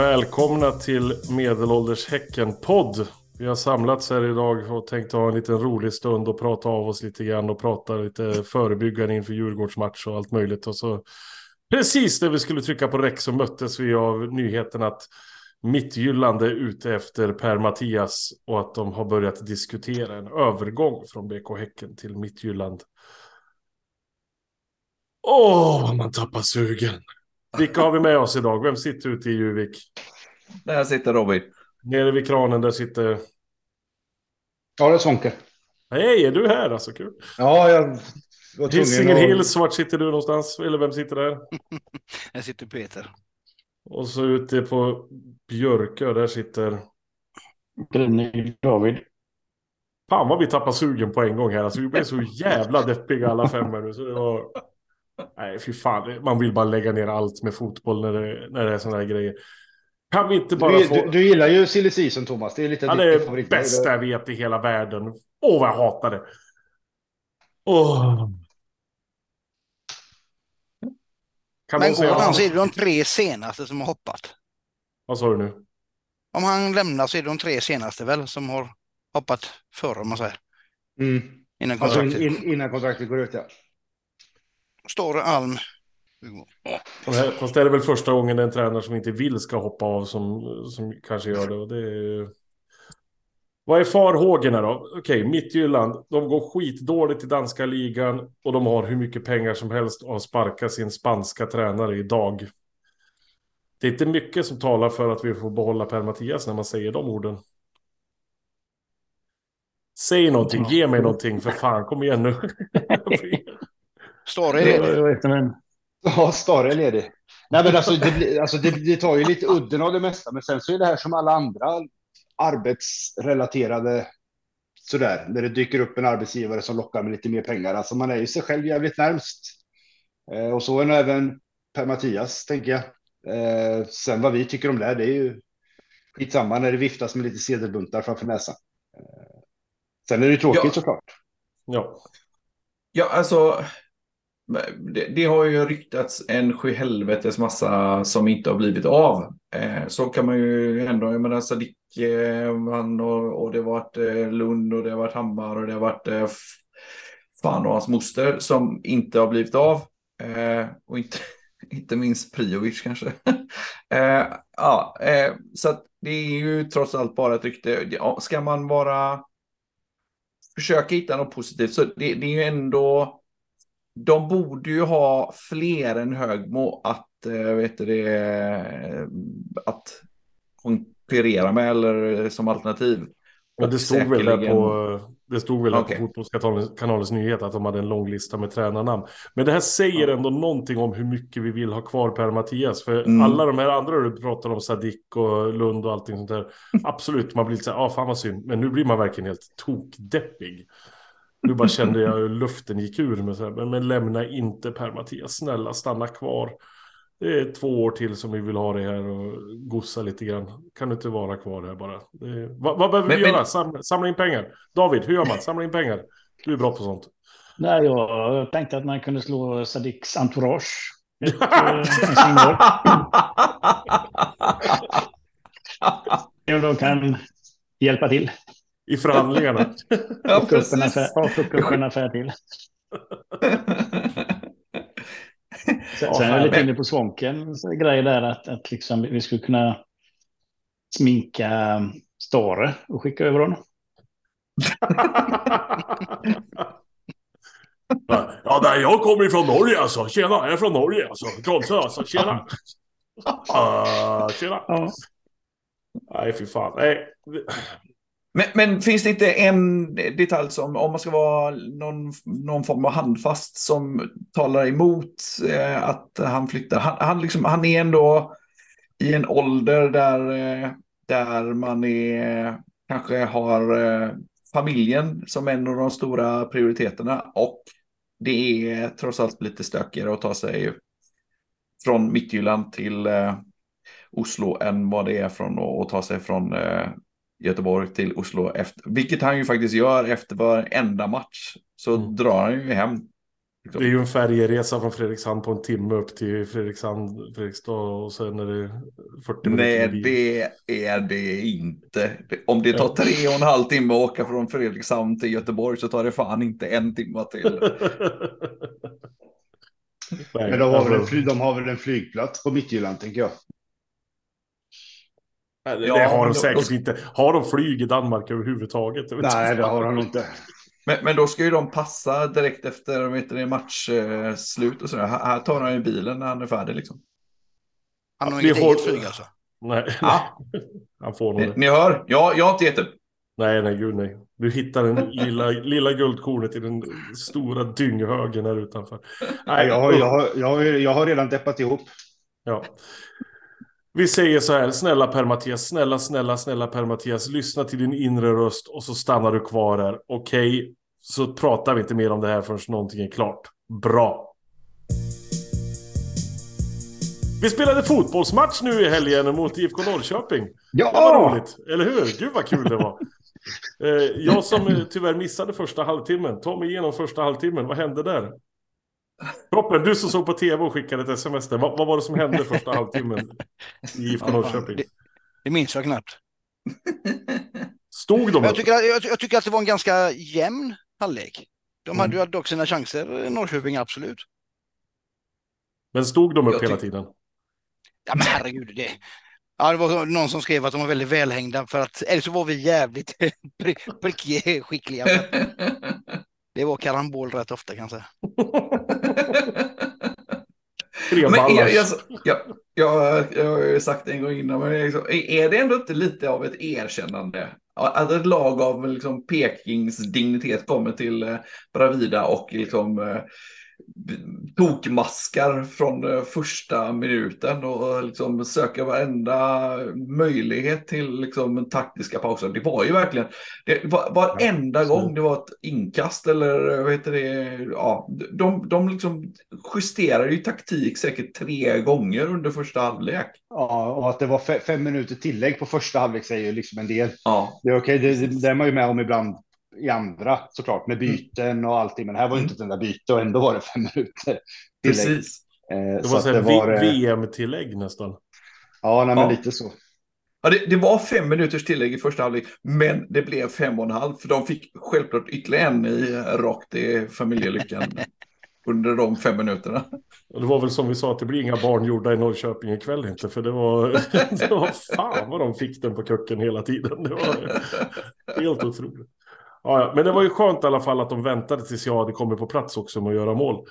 Välkomna till Medelålders Häcken-podd. Vi har samlats här idag och tänkt ha en liten rolig stund och prata av oss lite grann och prata lite förebyggande inför Djurgårdsmatch och allt möjligt. Och så precis när vi skulle trycka på räck så möttes vi av nyheten att Mittgyllande är ute efter Per-Mattias och att de har börjat diskutera en övergång från BK Häcken till Mittgylland. Åh, man tappar sugen. Vilka har vi med oss idag? Vem sitter ute i Juvik? Där sitter Robin. Nere vid kranen där sitter... Ja, det är Svånke. Hej, är du här? Alltså kul. Ja, jag var tvungen Hisingen att... Hills, vart sitter du någonstans? Eller vem sitter där? Här sitter Peter. Och så ute på Björkö, där sitter... Grinig David. Fan vad vi tappar sugen på en gång här. Alltså vi blev så jävla deppiga alla fem här nu. Så det var... Nej, fy fan. Man vill bara lägga ner allt med fotboll när det, när det är sådana här grejer. Kan vi inte bara Du, få... du, du gillar ju silly season, Thomas. Det är lite Ja, ditt det är favorit. det bästa jag vet i hela världen. Åh, vad jag hatar det. Åh. Kan Men går han så är det de tre senaste som har hoppat. Vad sa du nu? Om han lämnar så är det de tre senaste väl som har hoppat före om man säger. Mm. Innan Alltså kontraktet. in, innan kontraktet går ut, ja. Står Alm. Fast det är väl första gången en tränare som inte vill ska hoppa av som, som kanske gör det. Och det är... Vad är farhågorna då? Okej, Mittjylland. De går skitdåligt i danska ligan och de har hur mycket pengar som helst att sparka sin spanska tränare idag. Det är inte mycket som talar för att vi får behålla Per-Mattias när man säger de orden. Säg någonting, ge mig någonting för fan, kom igen nu. Det det? vet inte, men Ja, Stare är ledig. Nej, men alltså, det, blir- alltså det, det tar ju lite udden av det mesta. Men sen så är det här som alla andra arbetsrelaterade sådär. När det dyker upp en arbetsgivare som lockar med lite mer pengar. Alltså man är ju sig själv jävligt närmst. Eh, och så är nog även Per-Mattias, tänker jag. Eh, sen vad vi tycker om det, här, det är ju skitsamma när det viftas med lite sedelbuntar framför näsan. Eh, sen är det ju tråkigt Ja. såklart. Ja. Ja, alltså. Det, det har ju ryktats en sjuhelvetes massa som inte har blivit av. Eh, så kan man ju ändå, jag menar Sadiq eh, han och, och det har varit eh, Lund och det har varit Hammar och det har varit eh, fan och hans moster som inte har blivit av. Eh, och inte, inte minst Priovic kanske. eh, ja, eh, så att det är ju trots allt bara ett rykte. Ja, Ska man vara försöka hitta något positivt. Så det, det är ju ändå, de borde ju ha fler än Högmo att, äh, vet det, eh, att konkurrera med eller som alternativ. Men det stod väl där säkerligen- på, det stod väl Okej. på Fotbollskanalens nyhet att de hade en lång lista med tränarnamn. Men det här säger Ja. ändå någonting om hur mycket vi vill ha kvar Per-Mattias. För Mm. alla de här andra du pratar om, Sadik och Lund och allting sånt där. Absolut, man blir lite så här, ah, fan vad synd. Men nu blir man verkligen helt tokdeppig. Nu bara kände jag hur luften gick ur mig. Så här, men, lämna inte Per-Mattias, snälla stanna kvar. Det är två år till som vi vill ha det här och gossa lite grann. Kan du inte vara kvar här bara? Det, vad, vad behöver Men- vi men- göra? Samla, samla in pengar. David, hur gör man? Samla in pengar. Du är bra på sånt. nej, jag tänkte att man kunde slå Sadiks entourage. Ett, eh, en de kan hjälpa till. I förhandlingarna. ja, Och upp en affär, till. Sen, är jag lite inne på Svankens grej där att, att liksom vi skulle kunna sminka Stare och skicka över honom. ja, nej, jag kommer ifrån Norge alltså. Tjena, jag är från Norge alltså. Tromsö alltså. Tjena. Uh, tjena. Ja. Nej, fy fan. Nej. Men, men finns det inte en detalj som, om man ska vara någon, någon form av handfast som talar emot eh, att han flyttar? Han, han, liksom, han är ändå i en ålder där, eh, där man är, kanske har eh, familjen som en av de stora prioriteterna och det är trots allt lite stökigare att ta sig från Mittjylland till eh, Oslo än vad det är från att ta sig från eh, Göteborg till Oslo, efter, vilket han ju faktiskt gör efter varenda match. Så Mm. drar han ju hem Det är ju en färjeresa från Fredrikshamn på en timme upp till Fredrikshamn, Fredrikstad och sen är det 40 minuter Nej, det är det inte. Om det tar tre och en halv timme att åka från Fredrikshamn till Göteborg så tar det fan inte en timme till. Men de har, väl en alltså, fly, de har väl en flygplats på Midtjylland, tänker jag. Nej, det, Ja, det har de säkert då- inte. Har de flyg i Danmark överhuvudtaget? Jag vet Nej, inte. det har de inte. Men, men då ska ju de passa direkt efter vet du, matchslut eh, slut och sådär. Här, här tar han ju bilen när han är färdig liksom. Han har inget har- eget flyg alltså. Nej, Ja. han får nog Ni, det. ni hör, ja, jag har inte gett upp. Nej, nej, gud nej. Du hittar den lilla, lilla guldkornet i den stora dynghögen här utanför. Nej, Nej, jag, har, jag, har, jag, har, jag har redan deppat ihop. Ja. Vi säger så här, snälla Per-Mattias, snälla, snälla, snälla Per-Mattias, lyssna till din inre röst och så stannar du kvar här. Okej, så pratar vi inte mer om det här förrän någonting är klart. Bra. Vi spelade fotbollsmatch nu i helgen mot IFK Norrköping. Det var Ja! roligt, eller hur? Gud vad kul det var. Eh, jag som eh, tyvärr missade första halvtimmen, ta mig igenom första halvtimmen, vad hände där? Proppen, du som såg på tv och skickade ett sms där, vad, vad var det som hände första halvtimmen i IFK Norrköping? Det, det minns jag knappt. Stod de jag, tycker, att- jag, jag tycker att det var en ganska jämn halvlek. De Mm. hade ju dock sina chanser, Norrköping, absolut. Men stod de upp Jag hela tiden? Ja, men herregud. Det, ja, det var någon som skrev att de var väldigt välhängda för att, eller så var vi jävligt pri- prickskickliga. Det var karambol rätt ofta kan jag säga. Men jag, jag, jag, jag, jag har ju sagt det en gång innan, men liksom, är det ändå inte lite av ett erkännande? Att ett lag av liksom Pekings dignitet kommer till eh, Bravida och liksom eh, tokmaskar från eh, första minuten och liksom söker varenda möjlighet till liksom taktiska pauser. Det var ju verkligen, det var, varenda gång det var ett inkast eller vad heter det, ja, de, de liksom justerar ju taktik säkert tre gånger under första halvlek. Ja, och att det var fe- fem minuter tillägg på första halvlek säger ju liksom en del. Ja, Det är okej, det, det, det är man ju med om ibland i andra såklart, med byten och allting. Men här var ju inte ett enda byte och ändå var det fem minuter tillägg. precis. Eh, Det var så det var, eh, VM-tillägg nästan. Ja, nej, men Ja. lite så. Ja, det, det var fem minuters tillägg i första halvlek, men det blev fem och en halv, för de fick självklart ytterligare en i rakt i familjelyckan under de fem minuterna. Och det var väl som vi sa att det blir inga barn gjorda i Norrköping ikväll inte. För det var, det var fan vad de fick den på kucken hela tiden. Det var helt otroligt. Ja. Men det var ju skönt i alla fall att de väntade tills jag hade kommit på plats också med att göra mål.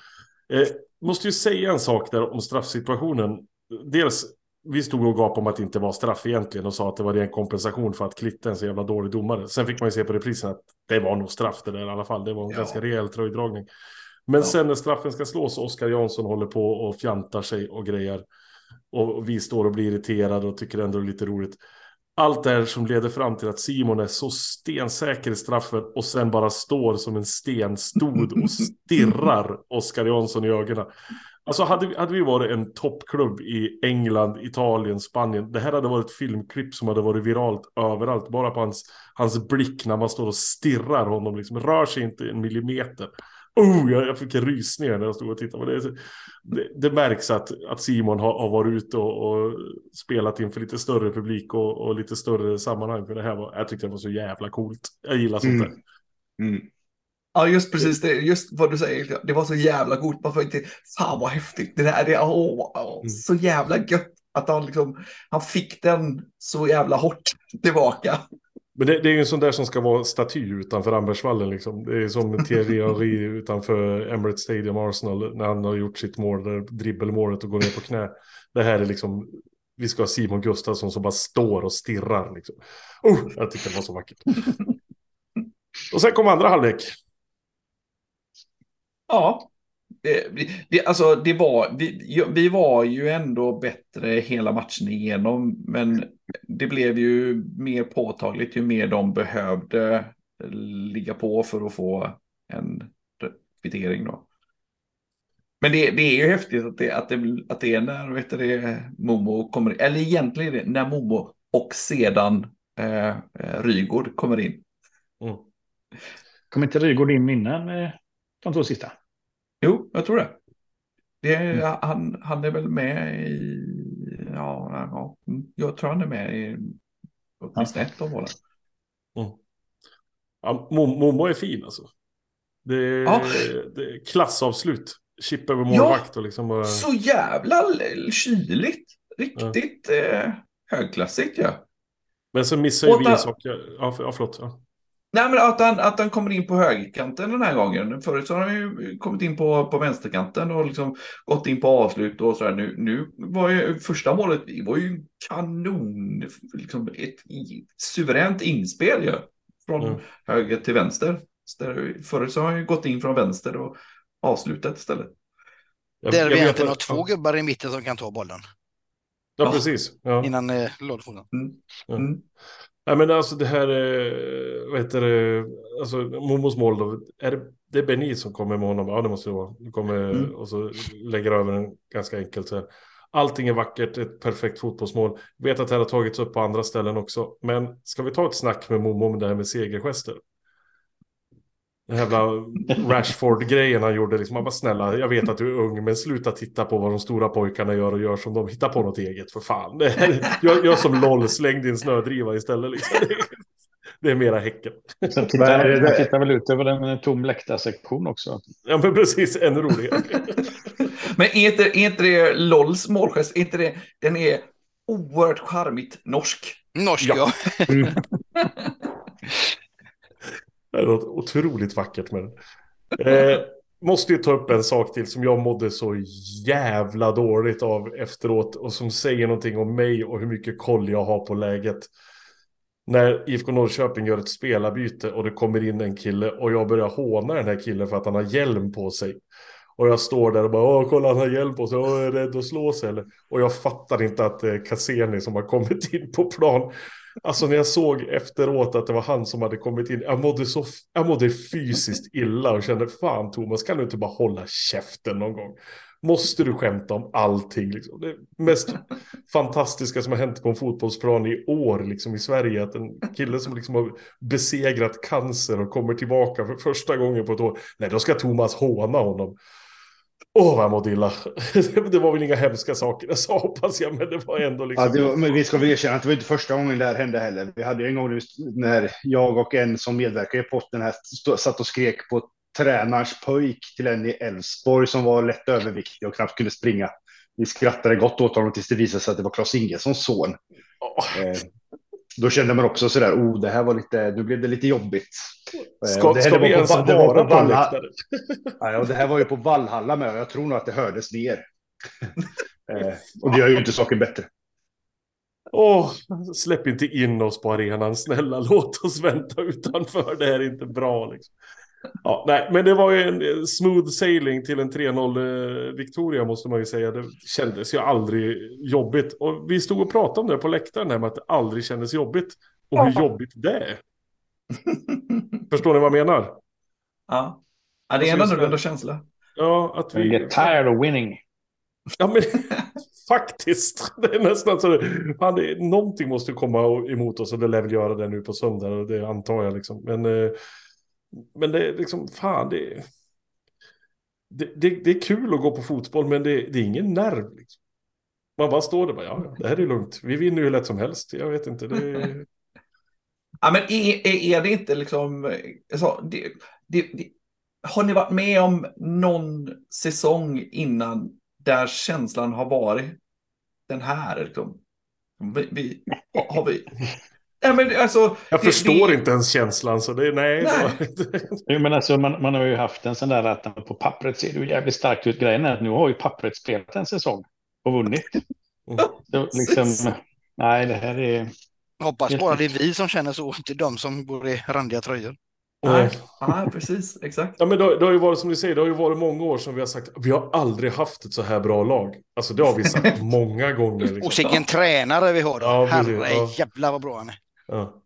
Eh, måste ju säga en sak där om straffsituationen. Dels, vi stod och gapade om att det inte var straff egentligen och sa att det var ren kompensation för att Klitte är en så jävla dålig domare. Sen fick man ju se på reprisen att det var nog straff det där i alla fall. Det var en Ja. ganska rejäl tröjdragning. Men Ja. sen när straffen ska slås och Oskar Jansson håller på och fjantar sig och grejer. Och vi står och blir irriterade och tycker ändå det är lite roligt. Allt det här som leder fram till att Simon är så stensäker i straffen och sen bara står som en sten, stod och stirrar Oskar Jansson i ögonen. Alltså hade vi, hade vi varit en toppklubb i England, Italien, Spanien. Det här hade varit ett filmklipp som hade varit viralt överallt. Bara på hans, hans blick när man står och stirrar honom. Liksom, rör sig inte en millimeter. Oh, jag, fick en rysning när jag stod och tittade. Det, det, det märks att, att Simon har, har varit ute och, och spelat inför lite större publik och, och lite större sammanhang. För det här var, jag tyckte det var så jävla coolt. Jag gillar sånt där. Mm. Mm. Ja, just precis det. Just vad du säger. Det var så jävla coolt. Man får inte, fan vad häftigt. Det där, det åh, åh, Mm. så jävla gött. Att han liksom, han fick den så jävla hårt tillbaka. Men det, det är ju en sån där som ska vara staty utanför Ambersvallen liksom. Det är som Thierry Henry utanför Emirates Stadium Arsenal när han har gjort sitt mål, där dribbelmålet och går ner på knä. Det här är liksom, vi ska ha Simon Gustafsson som bara står och stirrar liksom. Oh, jag tyckte det var så vackert. Och sen kom andra halvlek. Ja, det, det, alltså det var, vi, vi var ju ändå bättre hela matchen igenom, men det blev ju mer påtagligt ju mer de behövde ligga på för att få en kvittering då. Men det, det är ju häftigt att det, att det, att det är när vet du, Momo kommer in, eller egentligen det när Momo och sedan eh, eh, Rygård kommer in. Mm. Kommer inte Rygaard in innan eh, de två sista? Jo, jag tror det. det Mm. han, han är väl med i... Ja, ja, mm, jag tror han är med i åtminstone ett av målen. Ja, Mo- Momo är fin alltså. Det är, Ja. det är klassavslut. Chip över målvakt och liksom bara... Så jävla kyligt. Riktigt eh, högklassigt ja. Men så missar ju vi en sak. Ja, ja, ja förlåt. Ja. Nej, men att han, att han kommer in på högerkanten den här gången. Förut så har han ju kommit in på, på vänsterkanten och liksom gått in på avslut och sådär. Nu, nu var ju första målet, det var ju kanon, liksom ett suveränt inspel ju. Från Mm. höger till vänster. Förut så har han ju gått in från vänster och avslutat istället. Jag- Där vi egentligen har två gubbar i mitten som kan ta bollen Ja, precis. Ja. innan eh. Mm. Mm. Nej, men alltså det här, eh, vad heter det, alltså Momos mål då, är det, det är Benny som kommer med honom? Ja, det måste det vara. Du kommer Mm. och så lägger över den ganska enkelt så här. Allting är vackert, ett perfekt fotbollsmål. Vet att det här har tagits upp på andra ställen också. Men ska vi ta ett snack med Momo om det här med segergester? Den jävla Rashford-grejen han gjorde. Liksom, man bara snälla, jag vet att du är ung, men sluta titta på vad de stora pojkarna gör och gör som de. Hitta på något eget, för fan. Jag, jag som LOL, släng din snödriva istället. Liksom. Det är mera Häcken. Sen tittar, det där? man tittar väl ut över en tom läktarsektion också. Ja, men precis, ännu roligare. Men är inte, är inte det LOLs målgest? Är inte det, den är oerhört charmigt norsk. Norsk Ja. ja. Det är något otroligt vackert med den. Eh, måste ju ta upp en sak till som jag mådde så jävla dåligt av efteråt och som säger någonting om mig och hur mycket koll jag har på läget. När IFK Norrköping gör ett spelarbyte och det kommer in en kille och jag börjar håna den här killen för att han har hjälm på sig. Och jag står där och bara, åh kolla han har hjälm på sig, åh jag är rädd att slå sig eller. Och jag fattar inte att det är Cassini som har kommit in på plan. Alltså när jag såg efteråt att det var han som hade kommit in, jag mådde, så, jag mådde fysiskt illa och kände fan Thomas, kan du inte bara hålla käften någon gång? Måste du skämta om allting? Liksom? Det mest fantastiska som har hänt på en fotbollsplan i år liksom, i Sverige, att en kille som liksom har besegrat cancer och kommer tillbaka för första gången på ett år, nej då ska Thomas håna honom. Åh, vad jag mådde illa. Det var väl inga hemska saker jag sa, hoppas jag, men det var ändå liksom... Ja, det var, men vi ska väl erkänna att det var inte första gången det här hände heller. Vi hade ju en gång nu när jag och en som medverkade i potten här satt och skrek på tränarens pojk till en i Elfsborg som var lätt överviktig och knappt kunde springa. Vi skrattade gott åt honom tills det visade sig att det var Klas Ingessons son. Eh, då kände man också sådär, oh, det här var lite, nu blev det lite jobbigt. Eh, Ska, det, ska det vi var ens på, vara på på Valhalla, läktaren? ja, det här var ju på Vallhalla med och jag tror nog att det hördes ner. eh, och det gör ju inte saken bättre. Åh, släpp inte in oss på arenan, snälla låt oss vänta utanför, det här är inte bra liksom. Ja, nej, men det var ju en eh, smooth sailing till en 3-0 eh, Victoria måste man ju säga. Det kändes ju aldrig jobbigt. Och vi stod och pratade om det på läktaren här med att det aldrig kändes jobbigt. Och hur jobbigt det är. Förstår ni vad jag menar? ja. ja, det är en Alltså, annorlunda det. känsla. Ja, att vi... get tired of winning. Ja, men faktiskt. Det är nästan så. Fan, det, någonting måste komma emot oss och det lär väl göra det nu på söndag. och Det antar jag liksom. Men, eh, men det är liksom, fan, det, det, det, det är kul att gå på fotboll, men det, det är ingen nerv. Liksom. Man bara står där och bara, ja, det här är lugnt. Vi vinner ju hur lätt som helst. Jag vet inte. Det, Ja, men är, är, är det inte liksom... Alltså, det, det, det, har ni varit med om någon säsong innan där känslan har varit den här? Liksom? Vi, vi, har vi... Ja, men alltså, jag det- förstår det- inte ens känslan, så det, nej. Nej. Det, Jo, men alltså, man, man har ju haft en sån där att på pappret ser det ju jävligt starkt ut. Grejen är att nu har ju pappret spelat en säsong och vunnit. Så, liksom, nej, det här är... Hoppas bara det är vi som känner så, inte de som går i randiga tröjor. Nej, ja, precis, exakt. Ja, men det, har- det har ju varit som du säger, det har ju varit många år som vi har sagt vi har aldrig haft ett så här bra lag. Alltså det har vi sagt många gånger. Liksom. Och vilken tränare vi har då. Ja, Herre ja. jävlar vad bra han är. Ja.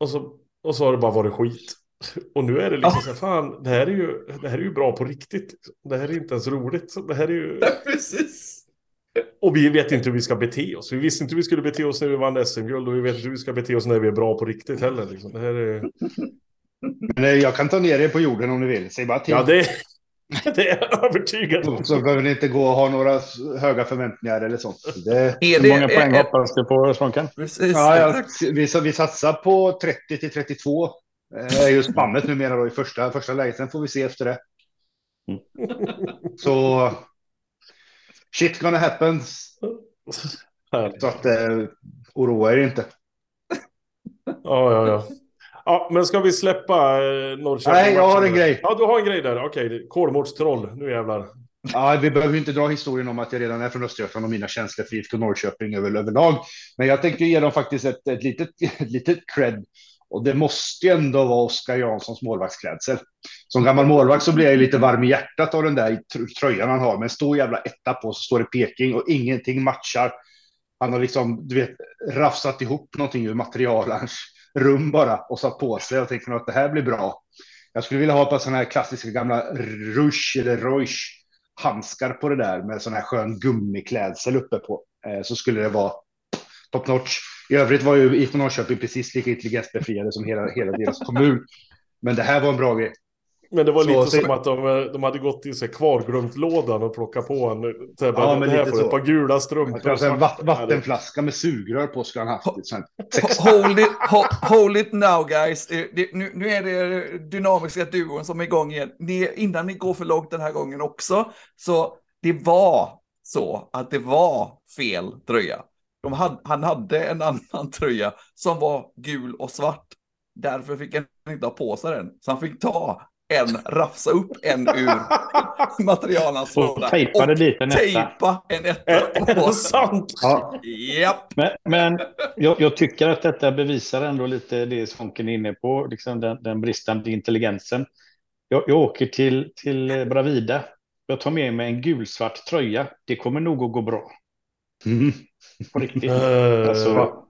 Och, så, och så har det bara varit skit. Och nu är det liksom så här, fan, det här är ju, det här är ju bra på riktigt. Liksom. Det här är inte ens roligt. Så Det här är ju... precis. Och vi vet inte hur vi ska bete oss. Vi visste inte hur vi skulle bete oss när vi vann SM-guld och vi vet inte hur vi ska bete oss när vi är bra på riktigt heller. Liksom. Det här är... Men eh, jag kan ta ner er på jorden om ni vill. Säg bara till. Ja, det... Det är jag övertygad om. Så behöver ni inte gå och ha några höga förväntningar eller sånt. Det, Är Hur det, många poäng är, hoppas du på, Svånken? Ja, ja, vi, vi satsar på 30 till 32. Det är ju spannet numera då i första, första läget. Sen får vi se efter det. Så shit gonna happen. Så att eh, oroa er inte. Ja, ja, ja. Ja, men ska vi släppa eh, Norrköping? Nej, jag har en grej. Ja, du har en grej där. Okej, Kolmårds troll. Nu jävlar. Ja, vi behöver inte dra historien om att jag redan är från Östergötland och mina känslor för IFK Norrköping över, överlag. Men jag tänker ge dem faktiskt ett, ett, litet, ett litet cred. Och det måste ju ändå vara Oskar Janssons målvaktsklädsel. Som gammal målvakt så blir jag ju lite varm i hjärtat av den där tr- tröjan han har. Med en stor jävla etta på så står det Peking och ingenting matchar. Han har liksom, du vet, rafsat ihop någonting ur materialens rum bara och satt på sig och tänkte att det här blir bra. Jag skulle vilja ha ett par sådana här klassiska gamla rush eller roish handskar på det där med sån här skön gummiklädsel uppe på. Eh, så skulle det vara top notch. I övrigt var ju IFK Norrköping precis lika intelligensbefriade som hela, hela deras kommun. Men det här var en bra grej. Men det var Så- lite så- som att de, de hade gått i sig kvarglömt lådan och plockat på en. Här, bara, Ja, men det här lite så. ett par gula strumpor. Alltså en vatt, vattenflaska med sugrör på skulle han haft. Hold it, ho, hold it now guys. Det, det, nu, nu är det dynamiska duon som är igång igen. Ni, innan ni går för långt den här gången också. Så det var så att det var fel tröja. De hade, han hade en annan tröja som var gul och svart. Därför fick han inte ha på sig den. Så han fick ta en, rafsa upp en ur materialens Och tejpade dit en etta. tejpa en etta Är, är på sant? Ja, Japp. Men, men jag, jag tycker att detta bevisar ändå lite det Svånken är inne på, liksom den, den bristande intelligensen. Jag, jag åker till, till Bravida. Jag tar med mig en gulsvart tröja. Det kommer nog att gå bra. mm. På riktigt. Eh, Alltså,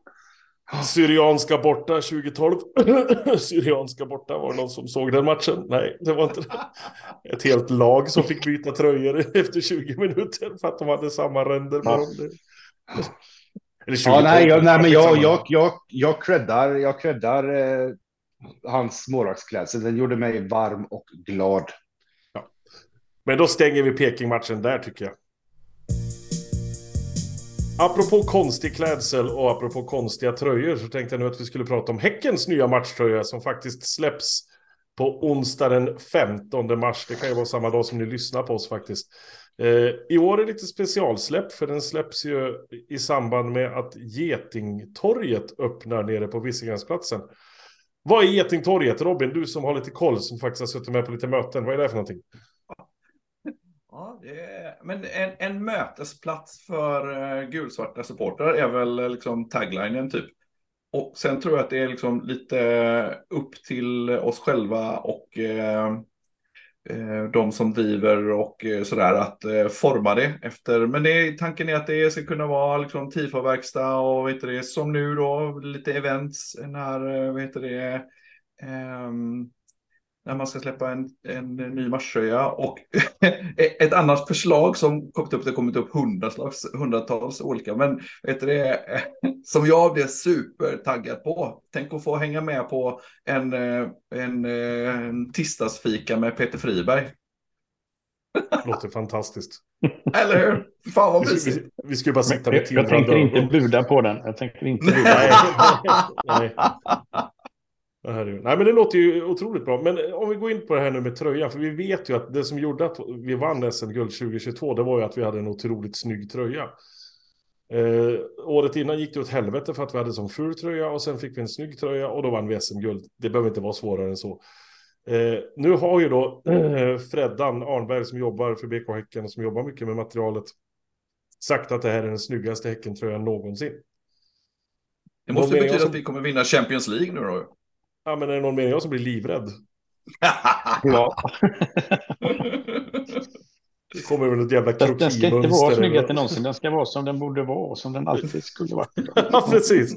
Syrianska borta 2012. Syrianska borta, var det någon som såg den matchen? Nej, det var inte det. Ett helt lag som fick byta tröjor efter 20 minuter för att de hade samma ränder på Ja. dem. Eller 20 ja nej, jag, nej, men jag, jag, jag, jag creddar, jag creddar eh, hans målvaktsklädsel. Den gjorde mig varm och glad. Men då stänger vi Peking-matchen där tycker jag. Apropå konstig klädsel och apropå konstiga tröjor så tänkte jag nu att vi skulle prata om Häckens nya matchtröja som faktiskt släpps på onsdag den 15 mars. Det kan ju vara samma dag som ni lyssnar på oss faktiskt. Eh, I år är det lite specialsläpp för den släpps ju i samband med att Getingtorget öppnar nere på Visingransplatsen. Vad är Getingtorget? Robin, du som har lite koll som faktiskt har suttit med på lite möten. Vad är det för någonting? Ja, det är, men en, en mötesplats för eh, gulsvarta supportrar är väl eh, liksom taglinen typ. Och sen tror jag att det är liksom lite eh, upp till oss själva och eh, de som driver och sådär att eh, forma det efter. Men det, tanken är att det ska kunna vara liksom TIFA-verkstad och vet du det, som nu då lite events när, vet det, ehm, när man ska släppa en, en ny matchtröja. Och ett annat förslag som kommit upp, det har kommit upp hundratals, hundratals olika, men vet du det, som jag blev supertaggad på. Tänk att få hänga med på en, eh, en, eh, en tisdagsfika med Peter Friberg. Låter fantastiskt. Eller hur? Fan vad Vi, mysigt. vi, vi skulle bara sitta med jag, jag tindrande tänker inte buda på den. Jag tänker inte buda. Nej, nej. Nej, men det låter ju otroligt bra. Men om vi går in på det här nu med tröjan. För vi vet ju att det som gjorde att vi vann SM-guld 2022, det var ju att vi hade en otroligt snygg tröja. Eh, året innan gick det åt helvete för att vi hade som ful tröja och sen fick vi en snygg tröja och då vann vi SM-guld. Det behöver inte vara svårare än så. Eh, nu har ju då eh, Freddan Arnberg som jobbar för BK Häcken och som jobbar mycket med materialet sagt att det här är den snyggaste Häckentröjan någonsin. Det måste betyda som- att vi kommer vinna Champions League nu då. Ja, men är det någon mening jag som blir livrädd? Ja. Det kommer väl ett jävla Den, den ska inte vara krokimönster. snyggaste eller- någonsin. Den ska vara som den borde vara och som den alltid skulle vara. Ja, precis.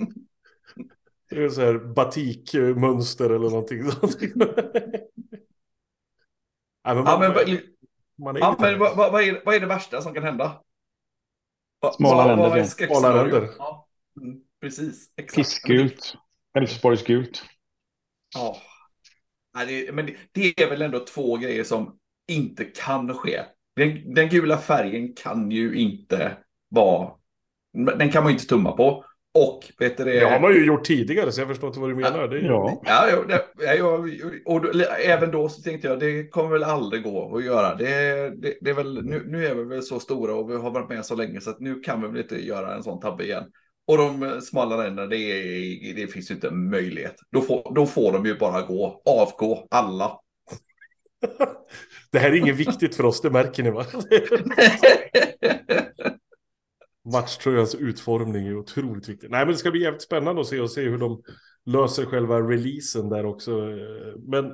Det är så här batikmönster eller någonting. Nej, men Ja, men, vad- man är ja, men vad, vad, är, vad är det värsta som kan hända? Smala länder? Smala länder. Ja, mm, precis. Exakt. Pissgult. Elfsborgsgult. Ja. Men det, är väl ändå två grejer som inte kan ske. Den, den gula färgen kan ju inte vara, den kan man ju inte tumma på. Och vet du det? Det har man ju gjort tidigare så jag förstår inte vad du menar. Det är, Ja. Ja, ja, jag, och då, även då så tänkte jag det kommer väl aldrig gå att göra. Det, det, det är väl, nu, nu är vi väl så stora och vi har varit med så länge så att nu kan vi väl inte göra en sån tabbe igen. Och de smala länderna, det, är- det finns ju inte en möjlighet. Då får, då får de ju bara gå, avgå, alla. det här är inget viktigt för oss, det märker ni va? Matchtröjans utformning är otroligt viktig. Nej, men det ska bli jävligt spännande att se och se hur de löser själva releasen där också. Men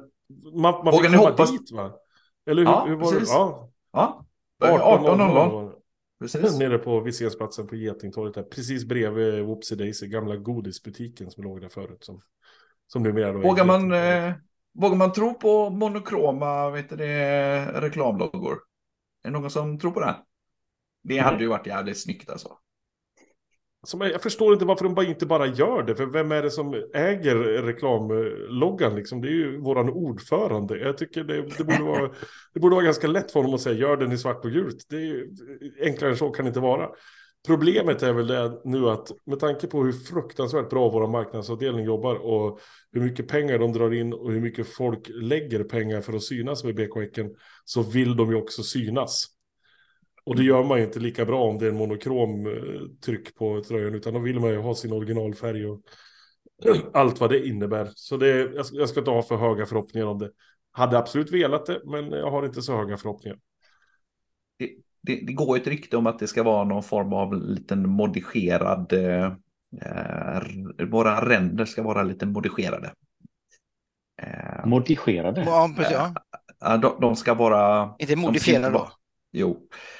man, man ni komma hoppas- dit va? Eller hur, Ja, hur var precis. det? Ja, Ja, 18.00 18.00. Precis. Nere på Vissensplatsen på Getingtorget där. Precis bredvid Whoopsie Daisy, gamla godisbutiken som låg där förut. Som, som numera då är Vågar man, eh, vågar man tro på monokroma vet du reklamloggor? Är det någon som tror på det? Det hade ju varit jävligt snyggt alltså. Som jag, jag förstår inte varför de bara inte bara gör det. För vem är det som äger reklamloggan? Liksom? Det är ju våran ordförande. Jag tycker det, det, borde vara, det borde vara ganska lätt för honom att säga gör den i svart och gult. Det är ju, enklare än så kan det inte vara. Problemet är väl det nu att med tanke på hur fruktansvärt bra vår marknadsavdelning jobbar och hur mycket pengar de drar in och hur mycket folk lägger pengar för att synas med BK Häcken så vill de ju också synas. Och det gör man ju inte lika bra om det är en monokrom eh, tryck på tröjan utan då vill man ju ha sin originalfärg och allt vad det innebär. Så det, jag, ska- jag ska inte ha för höga förhoppningar om det. Hade absolut velat det, men jag har inte så höga förhoppningar. Det, det går ett rykte om att det ska vara någon form av liten modigerad... Eh, eh, våra ränder ska vara lite modigerade. Eh, Modigerade. Ja, precis, ja. ja, de, de ska vara... Inte modifierade då. Jo.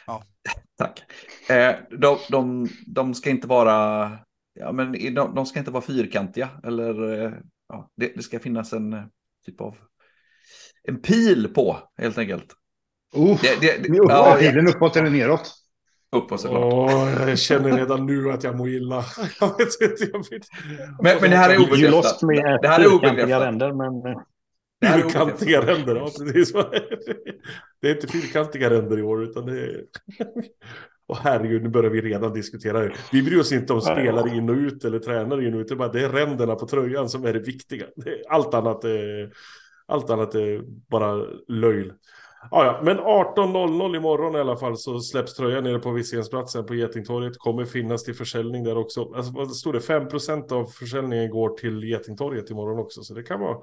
Ja. Tack. Eh, de, de, de ska inte vara... Ja, men de, de ska inte vara fyrkantiga. Eller... Eh, ja, det, det ska finnas en eh, typ av... En pil på, helt enkelt. Oh, Det, det, det, ja, pilen uppåt eller neråt? uppåt såklart. Åh, jag känner redan nu att jag mår illa. Jag vet inte, jag vet. Men, men det här är obekräftat. Det här är obekräftat. men Fyrkantiga ränder, ja precis. Det är inte fyrkantiga ränder i år utan det är... Och herregud, nu börjar vi redan diskutera det. Vi bryr oss inte om spelare in och ut eller tränare in och ut. Det är, bara, det är ränderna på tröjan som är det viktiga. Allt, annat är, allt annat är bara löjl. Ja, ja, men 18.00 imorgon i alla fall så släpps tröjan nere på Vissensplatsen på Getingtorget. Kommer finnas till försäljning där också. Alltså, vad stod det? 5% av försäljningen går till Getingtorget imorgon också. Så det kan vara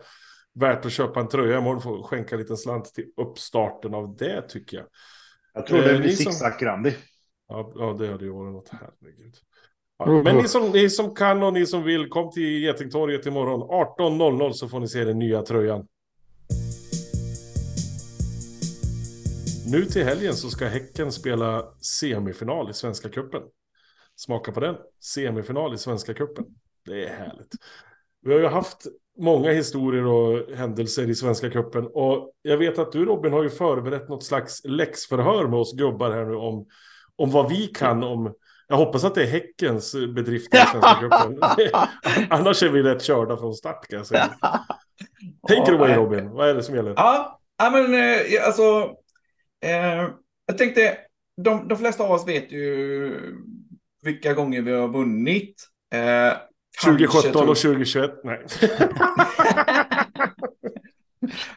värt att köpa en tröja imorgon. Få skänka en liten slant till uppstarten av det tycker jag. Jag tror det Eh, blir ni som- zigzag Grandi. Ja, ja det hade ju varit något herregud. Ja, Mm. men ni som, ni som kan och ni som vill, kom till Getingtorget imorgon 18.00 så får ni se den nya tröjan. Nu till helgen så ska Häcken spela semifinal i Svenska Cupen. Smaka på den. Semifinal i Svenska Cupen. Det är härligt. Vi har ju haft många historier och händelser i Svenska Cupen och jag vet att du Robin har ju förberett något slags läxförhör med oss gubbar här nu om, om vad vi kan om jag hoppas att det är Häckens bedrifter i Svenska cupen. Annars är vi rätt körda från start kan jag säga. Take it away Robin, vad är det som gäller? Ja, men eh, alltså. Eh, jag tänkte, de, de flesta av oss vet ju vilka gånger vi har vunnit. Eh, 2017 tog- och 2021, nej.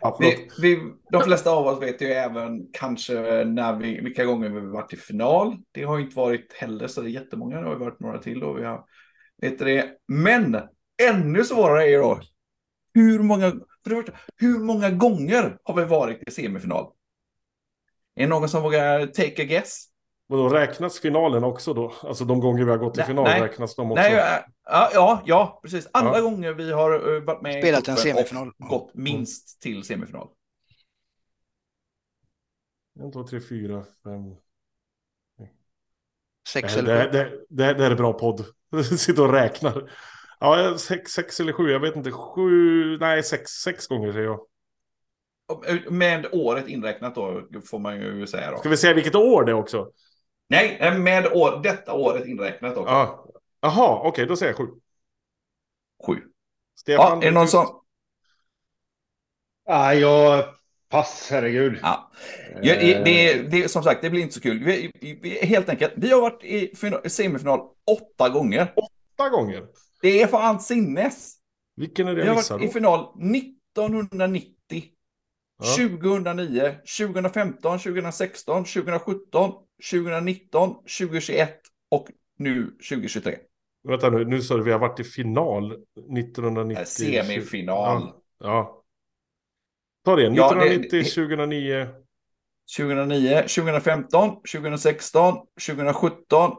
ja. Vi, vi, de flesta av oss vet ju även kanske när vi, vilka gånger vi har varit i final. Det har inte varit heller så det är jättemånga, det har varit några till och vi har, vet det. Men ännu svårare är då, hur många, för det första, hur många gånger har vi varit i semifinal? Är det någon som vågar take a guess? Och då räknas finalen också då? Alltså de gånger vi har gått till final nej. räknas de också? Nej, ja, ja, precis. Alla Ja. gånger vi har eh, varit med Spelat en semifinal. gått minst till semifinal. En, två, tre, fyra, fem. Sex Det, eller det, sju. det, det, det är bra podd. Sitter och räknar. Ja, sex, sex eller sju, jag vet inte. Sju, nej sex, sex gånger säger jag. Och, Med året inräknat då, får man ju säga då. Ska vi säga vilket år det är också? Nej, nej, med år, detta året inräknat också. Ja. Jaha, okej, då säger jag sju. Sju. Stefan, Ja, är det någon som... Ja, jag Pass, herregud. Ja. Ja, det, Eh, det, som sagt, det blir inte så kul. Vi, vi, vi, helt enkelt, vi har varit i final, semifinal åtta gånger. Åtta gånger. Det är fan sinnes. Vilken är det Vi jag har missar varit i då? final 1990, Ja. 2009, 2015, 2016, 2017, 2019, 2021 och nu 2023. Vänta nu, nu sa du vi har varit i final 1990. Eh, Semifinal. Ja. ja. Ta det, Ja, det- 1990, 2009. 2009, 2015, 2016, 2017,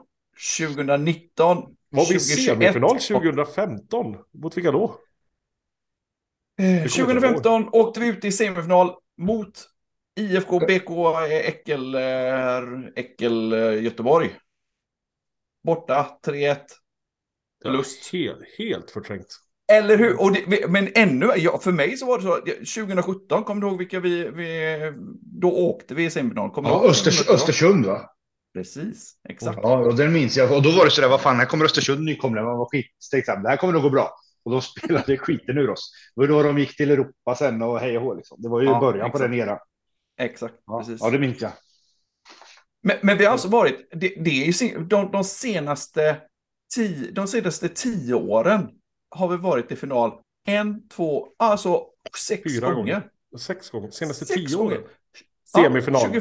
2019, Var vi i 2021 semifinal och- 2015? Mot vilka då? Eh, kommer inte 2015 åkte vi ut i semifinal mot IFK BK Äckel, eh, Äckel eh, Göteborg. Borta 3-1. Förlust. Helt, helt förträngt. Eller hur? Och det, men ännu, ja, för mig så var det så, 2017, kommer du ihåg vilka vi, vi då åkte vi i semifinal? Kommer Ja? Östers, Östersund va? Precis, exakt. Ja, och den minns jag. Och då var det sådär, vad fan, här kommer Östersund nykomlingar. Man var skitstegsamt. Det här kommer nog gå bra. Och då spelade skiten ur oss. Det var då de gick till Europa sen och hej och hå, liksom. Det var ju Ja, början på exakt. den eran. Exakt, Ja, precis. ja, det minns jag. Men, men vi har alltså varit, det, det är de, de, senaste tio, de senaste tio åren har vi varit i final en, två, alltså sex Fyra gånger. gånger. Sex gånger. Senaste Sex tio gånger. åren. Semifinal. Ja, 20,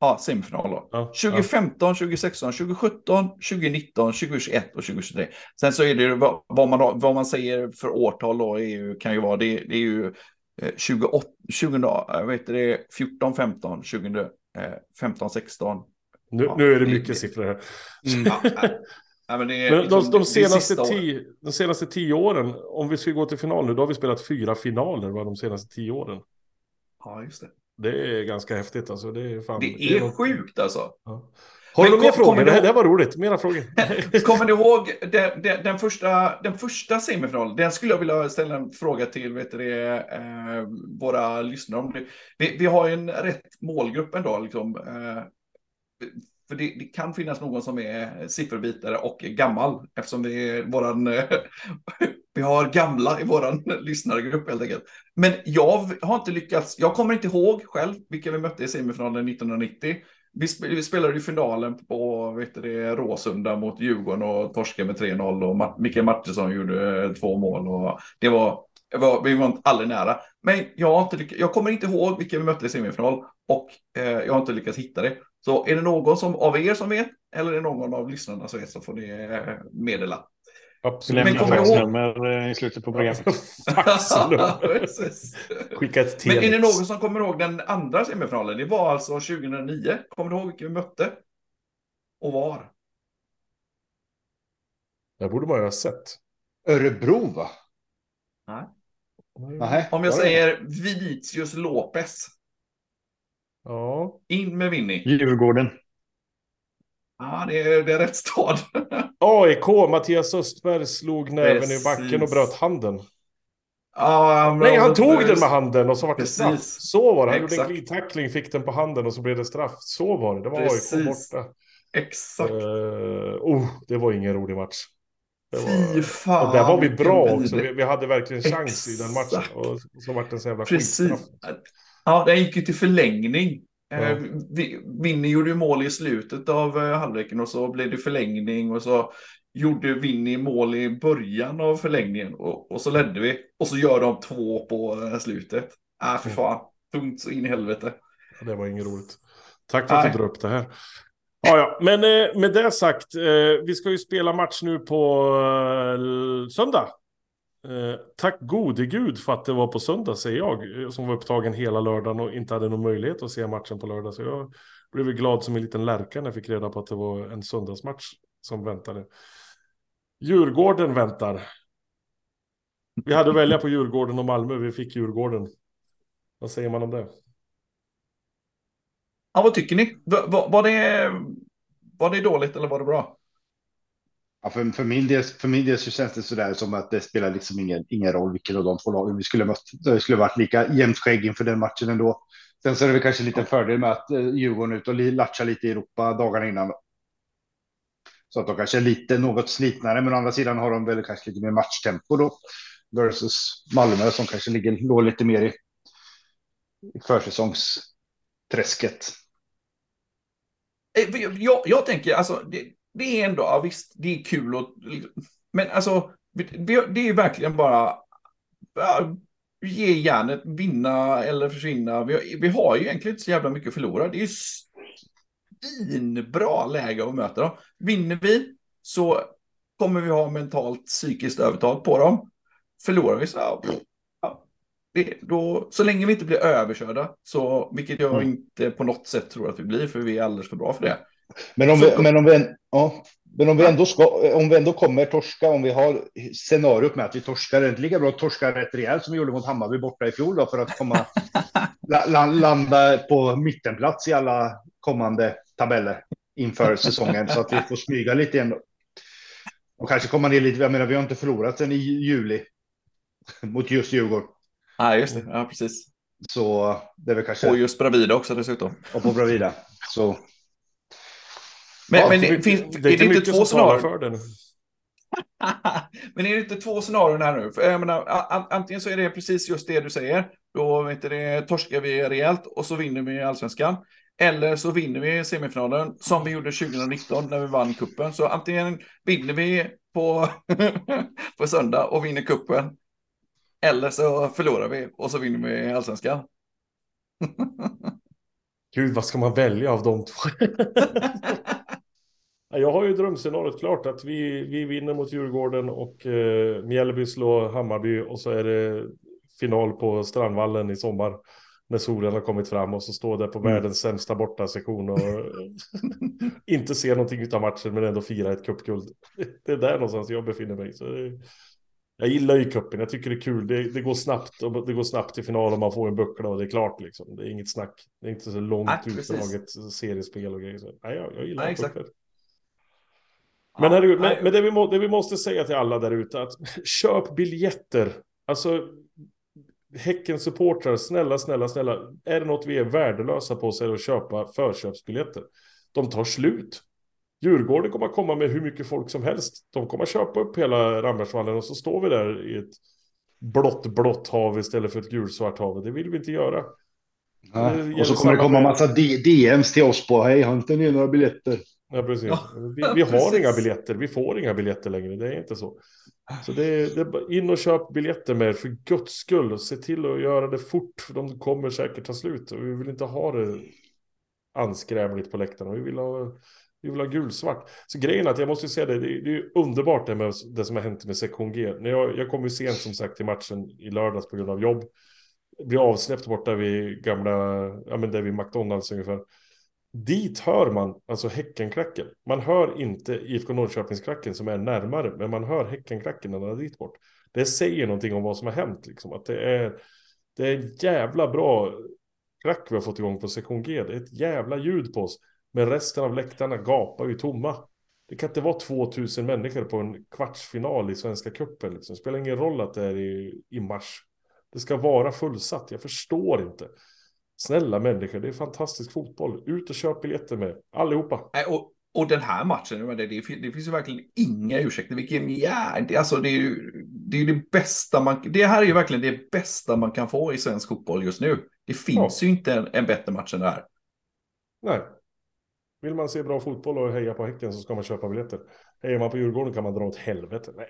ja semifinal då. Ja, 2015, 2016, 2017, 2019, 2021 och 2023. Sen så är det vad, vad, man, vad man säger för årtal då är ju, kan ju vara, det, det är ju 28, 20, jag vet det, 14, 15, 20, eh, 15, 16. Nu, Ja, nu är det det- mycket det- siffror här. Ja, ja. Ja, men det är Men de, liksom de, det senaste tio, de senaste tio åren, om vi ska gå till final nu, då har vi spelat fyra finaler va, de senaste tio åren. Ja, just det. Det är ganska häftigt alltså. Det är, fan, Det är något- sjukt alltså. Ja. Har du mer frågor? Det det var roligt. Mera frågor. Kommer ni ihåg den, den, den, första, den första semifinalen? Den skulle jag vilja ställa en fråga till vet du, eh, våra lyssnare. Vi, vi har en rätt målgrupp ändå. Liksom, eh, för det, det kan finnas någon som är sifferbitare och gammal eftersom vi, är våran, vi har gamla i våran lyssnargrupp helt enkelt. Men jag har inte lyckats, jag kommer inte ihåg själv vilka vi mötte i semifinalen 1990. Vi, sp vi spelade ju finalen på vet du det, Råsunda mot Djurgården och torskade med 3-0 och Ma Mikael Martinsson gjorde eh, två mål. Och det var, var, vi var inte aldrig nära. Men jag, har inte jag kommer inte ihåg vilka vi mötte i semifinal och eh, jag har inte lyckats hitta det. Så är det någon som, av er som vet eller är det någon av lyssnarna som vet så får ni eh, meddela. Absolut. Men kommer du ihåg- eh, i slutet på programmet. Skicka ett Men är det någon som kommer ihåg den andra semifinalen? Det var alltså 2009. Kommer du ihåg vilka vi mötte? Och var? Det borde man ju ha sett. Örebro va? Nej. Nej, Om jag säger Vinicius Lopez. Ja. In med Vinny. Djurgården. Ja, det är, det är rätt stad. AIK, Mattias Östberg slog näven i backen och Precis. bröt handen. ja, Nej, han tog den med handen och så var det Precis. straff. Så var det. Han gjorde en Exakt. glidtackling, fick den på handen och så blev det straff. Så var det. Det var AIK Precis. borta. Exakt. Uh, oh, det var ingen rolig match. Det Fy var... fan. Och där var vi bra också. Vi, vi hade verkligen chans i den matchen. Exakt. Och så vart det en så jävla Precis. skitstraff. Ja, den gick ju till förlängning. Ja. Eh, vi- Vinny gjorde ju mål i slutet av eh, halvleken och så blev det förlängning och så gjorde Vinny mål i början av förlängningen och, och så ledde vi. Och så gör de två på eh, slutet. Äh, för Mm. fan. Tungt så in i helvete. Ja, Det var inget roligt. Tack för att Nej. du drar upp det här. Ja, ja. Men eh, med det sagt, eh, vi ska ju spela match nu på eh, söndag. Eh, tack gode gud för att det var på söndag, säger jag, eh, som var upptagen hela lördagen och inte hade någon möjlighet att se matchen på lördag. Så jag blev glad som en liten lärka när jag fick reda på att det var en söndagsmatch som väntade. Djurgården väntar. Vi hade att välja på Djurgården och Malmö, vi fick Djurgården. Vad säger man om det? Ja, vad tycker ni? Var, Var det, var det dåligt eller var det bra? Ja, för, för, min del, för min del så känns det sådär som att det spelar liksom ingen, ingen roll vilken av de två lagen vi skulle mött. Det skulle varit lika jämnt skägg inför den matchen ändå. Sen så är det väl kanske en liten fördel med att eh, Djurgården ute och latchar lite i Europa dagarna innan. Så att de kanske är lite något slitnare, men å andra sidan har de väl kanske lite mer matchtempo då. Versus Malmö som kanske ligger låg lite mer i i försäsongsträsket. Eh, jag, jag tänker, alltså, det, det är ändå, ja, visst, det är kul och, men alltså, det, är verkligen bara, ja, ge järnet, vinna eller försvinna. Vi, vi har ju egentligen inte så jävla mycket att förlora. Det är ju svinbra läge att möta dem. Vinner vi så kommer vi ha mentalt psykiskt övertag på dem. Förlorar vi så, ja, det, då, så länge vi inte blir överkörda, så, vilket jag mm. inte på något sätt tror att vi blir, för vi är alldeles för bra för det. Men om, vi, men om, vi, ja, men om vi ändå ska, om vi ändå kommer torska, om vi har scenariot med att vi torskar, inte lika bra att torska rätt rejält som vi gjorde mot Hammarby borta i fjol då, för att komma, la, landa på mittenplats i alla kommande tabeller inför säsongen, så att vi får smyga lite igen. Och kanske komma ner lite, jag menar vi har inte förlorat sen i juli mot just Djurgården. Nej, just det. Ja, precis. Så det är väl kanske... Och just Bravida också dessutom. Och på Bravida. Så... Men, ja, men det, finns, det är, är det inte två scenarier? Men är det inte två scenarier här nu? För jag menar, antingen så är det precis just det du säger. Då vet det, torskar vi rejält och så vinner vi allsvenskan. Eller så vinner vi semifinalen som vi gjorde 2019 när vi vann kuppen. Så antingen vinner vi på, på söndag och vinner kuppen eller så förlorar vi och så vinner vi allsvenskan. Gud, vad ska man välja av de två? Jag har ju drömscenariot klart att vi, vi vinner mot Djurgården och eh, Mjällby slår Hammarby och så är det final på Strandvallen i sommar när solen har kommit fram och så står det på mm. världens sämsta borta sektion och inte ser någonting av matchen men ändå fira ett cupguld. Det är där någonstans jag befinner mig. Så det, jag gillar ju cupen, jag tycker det är kul. Det, det, går snabbt och det går snabbt till final och man får en buckla och det är klart liksom. Det är inget snack. Det är inte så långt Nej, utdraget seriespel och grejer. Så, nej, jag, jag gillar Nej, cupen. Men, här, men, men det, vi må, det vi måste säga till alla där ute att köp biljetter. Alltså Häcken-supportrar, snälla, snälla, snälla. Är det något vi är värdelösa på så är det att köpa förköpsbiljetter. De tar slut. Djurgården kommer att komma med hur mycket folk som helst. De kommer att köpa upp hela Rambergsvallen och så står vi där i ett blått, blått hav istället för ett gulsvart hav. Det vill vi inte göra. Ja, och så kommer det komma en massa DMs till oss på hej, har inte ni några biljetter? Ja, precis. Ja, vi, vi har precis. inga biljetter. Vi får inga biljetter längre. Det är inte så. Så det är, det är in och köp biljetter med er för guds skull. Se till att göra det fort. För de kommer säkert ta slut. Och vi vill inte ha det anskrämligt på läktarna. Vi vill ha vi vill ha gulsvart. Så grejen är att jag måste säga det, det är, det är underbart det med det som har hänt med sektion G. När jag, jag kom ju sent som sagt till matchen i lördags på grund av jobb. Blir avsläppt borta vid gamla, ja men där vid McDonalds ungefär. Dit hör man alltså Häckenklacken. Man hör inte IFK Norrköpingsklacken som är närmare, men man hör Häckenklacken när den är dit bort. Det säger någonting om vad som har hänt, liksom. Att det är, det är en jävla bra klack vi har fått igång på sektion G. Det är ett jävla ljud på oss. Men resten av läktarna gapar ju tomma. Det kan inte vara 2000 människor på en kvartsfinal i Svenska cupen. Liksom. Det spelar ingen roll att det är i, i mars. Det ska vara fullsatt. Jag förstår inte. Snälla människor, det är fantastisk fotboll. Ut och köp biljetter med allihopa. Och, och den här matchen, det, det, det finns ju verkligen inga ursäkter. Vilken ja, det, alltså det är ju det, är det bästa man... Det här är ju verkligen det bästa man kan få i svensk fotboll just nu. Det finns ja. ju inte en, en bättre match än det här. Nej, vill man se bra fotboll och heja på Häcken så ska man köpa biljetter. Hejar man på Djurgården kan man dra åt helvete. Nej.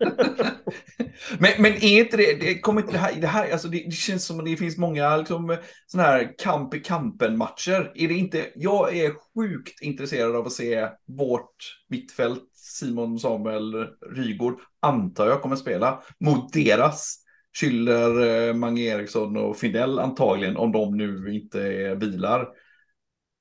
men, men är inte det, det kommer inte det här, det här alltså det, det känns som att det finns många liksom, sådana här kamp i kampen-matcher. Är det inte, jag är sjukt intresserad av att se vårt mittfält, Simon Samuel Rygård, antar jag kommer spela, mot deras Schüller, eh, Mange Eriksson och Fidel antagligen, om de nu inte vilar.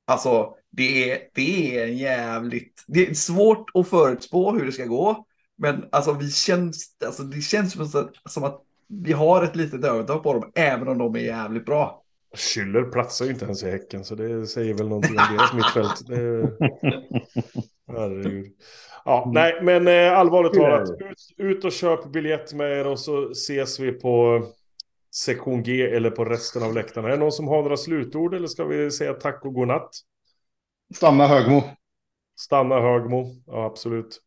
Alltså, det är, det är jävligt... Det är svårt att förutspå hur det ska gå. Men alltså, vi känns, alltså, det känns som att, vi har ett litet övertag på dem, även om de är jävligt bra. Schüller platsar ju inte ens i Häcken, så det säger väl någonting om deras mittfält. Det... Herregud. Ja, mm. nej, men eh, allvarligt talat, ut, ut och köp biljett med er och så ses vi på sektion G eller på resten av läktarna. Är det någon som har några slutord eller ska vi säga tack och godnatt? Stanna Högmo. Stanna Högmo, ja absolut.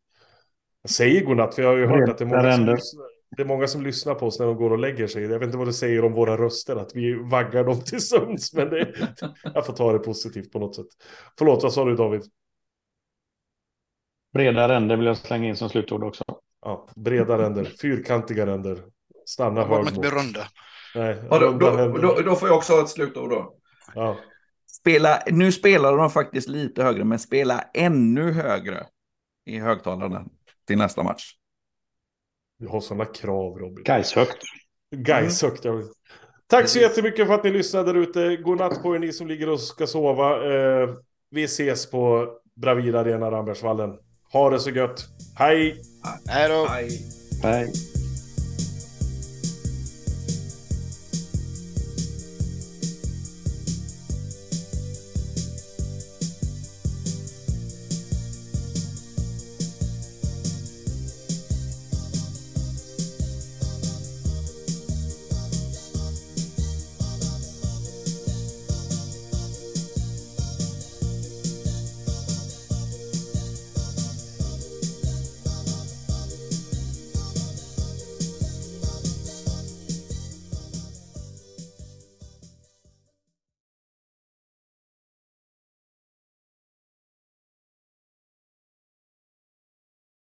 Jag säger godnatt för jag har ju hört att det är många som, det är många som lyssnar på oss när de går och lägger sig. Jag vet inte vad det säger om våra röster, att vi vaggar dem till sömns. Men det, jag får ta det positivt på något sätt. Förlåt, vad sa du David? Breda ränder vill jag slänga in som slutord också. Ja, breda ränder, fyrkantiga ränder. Stanna inte hög runda. Nej, Ja, då, då, då, då får jag också ha ett slutord då. Ja. Spela, nu spelar de faktiskt lite högre, men spela ännu högre i högtalarna till nästa match. Vi har sådana krav Robin. Gais högt. Gais högt. ja. Tack så jättemycket för att ni lyssnade där ute. God natt på er ni som ligger och ska sova. Eh, vi ses på Bravida Arena Rambergsvallen. Ha det så gött. Hej! Hej då. Aj. Nej.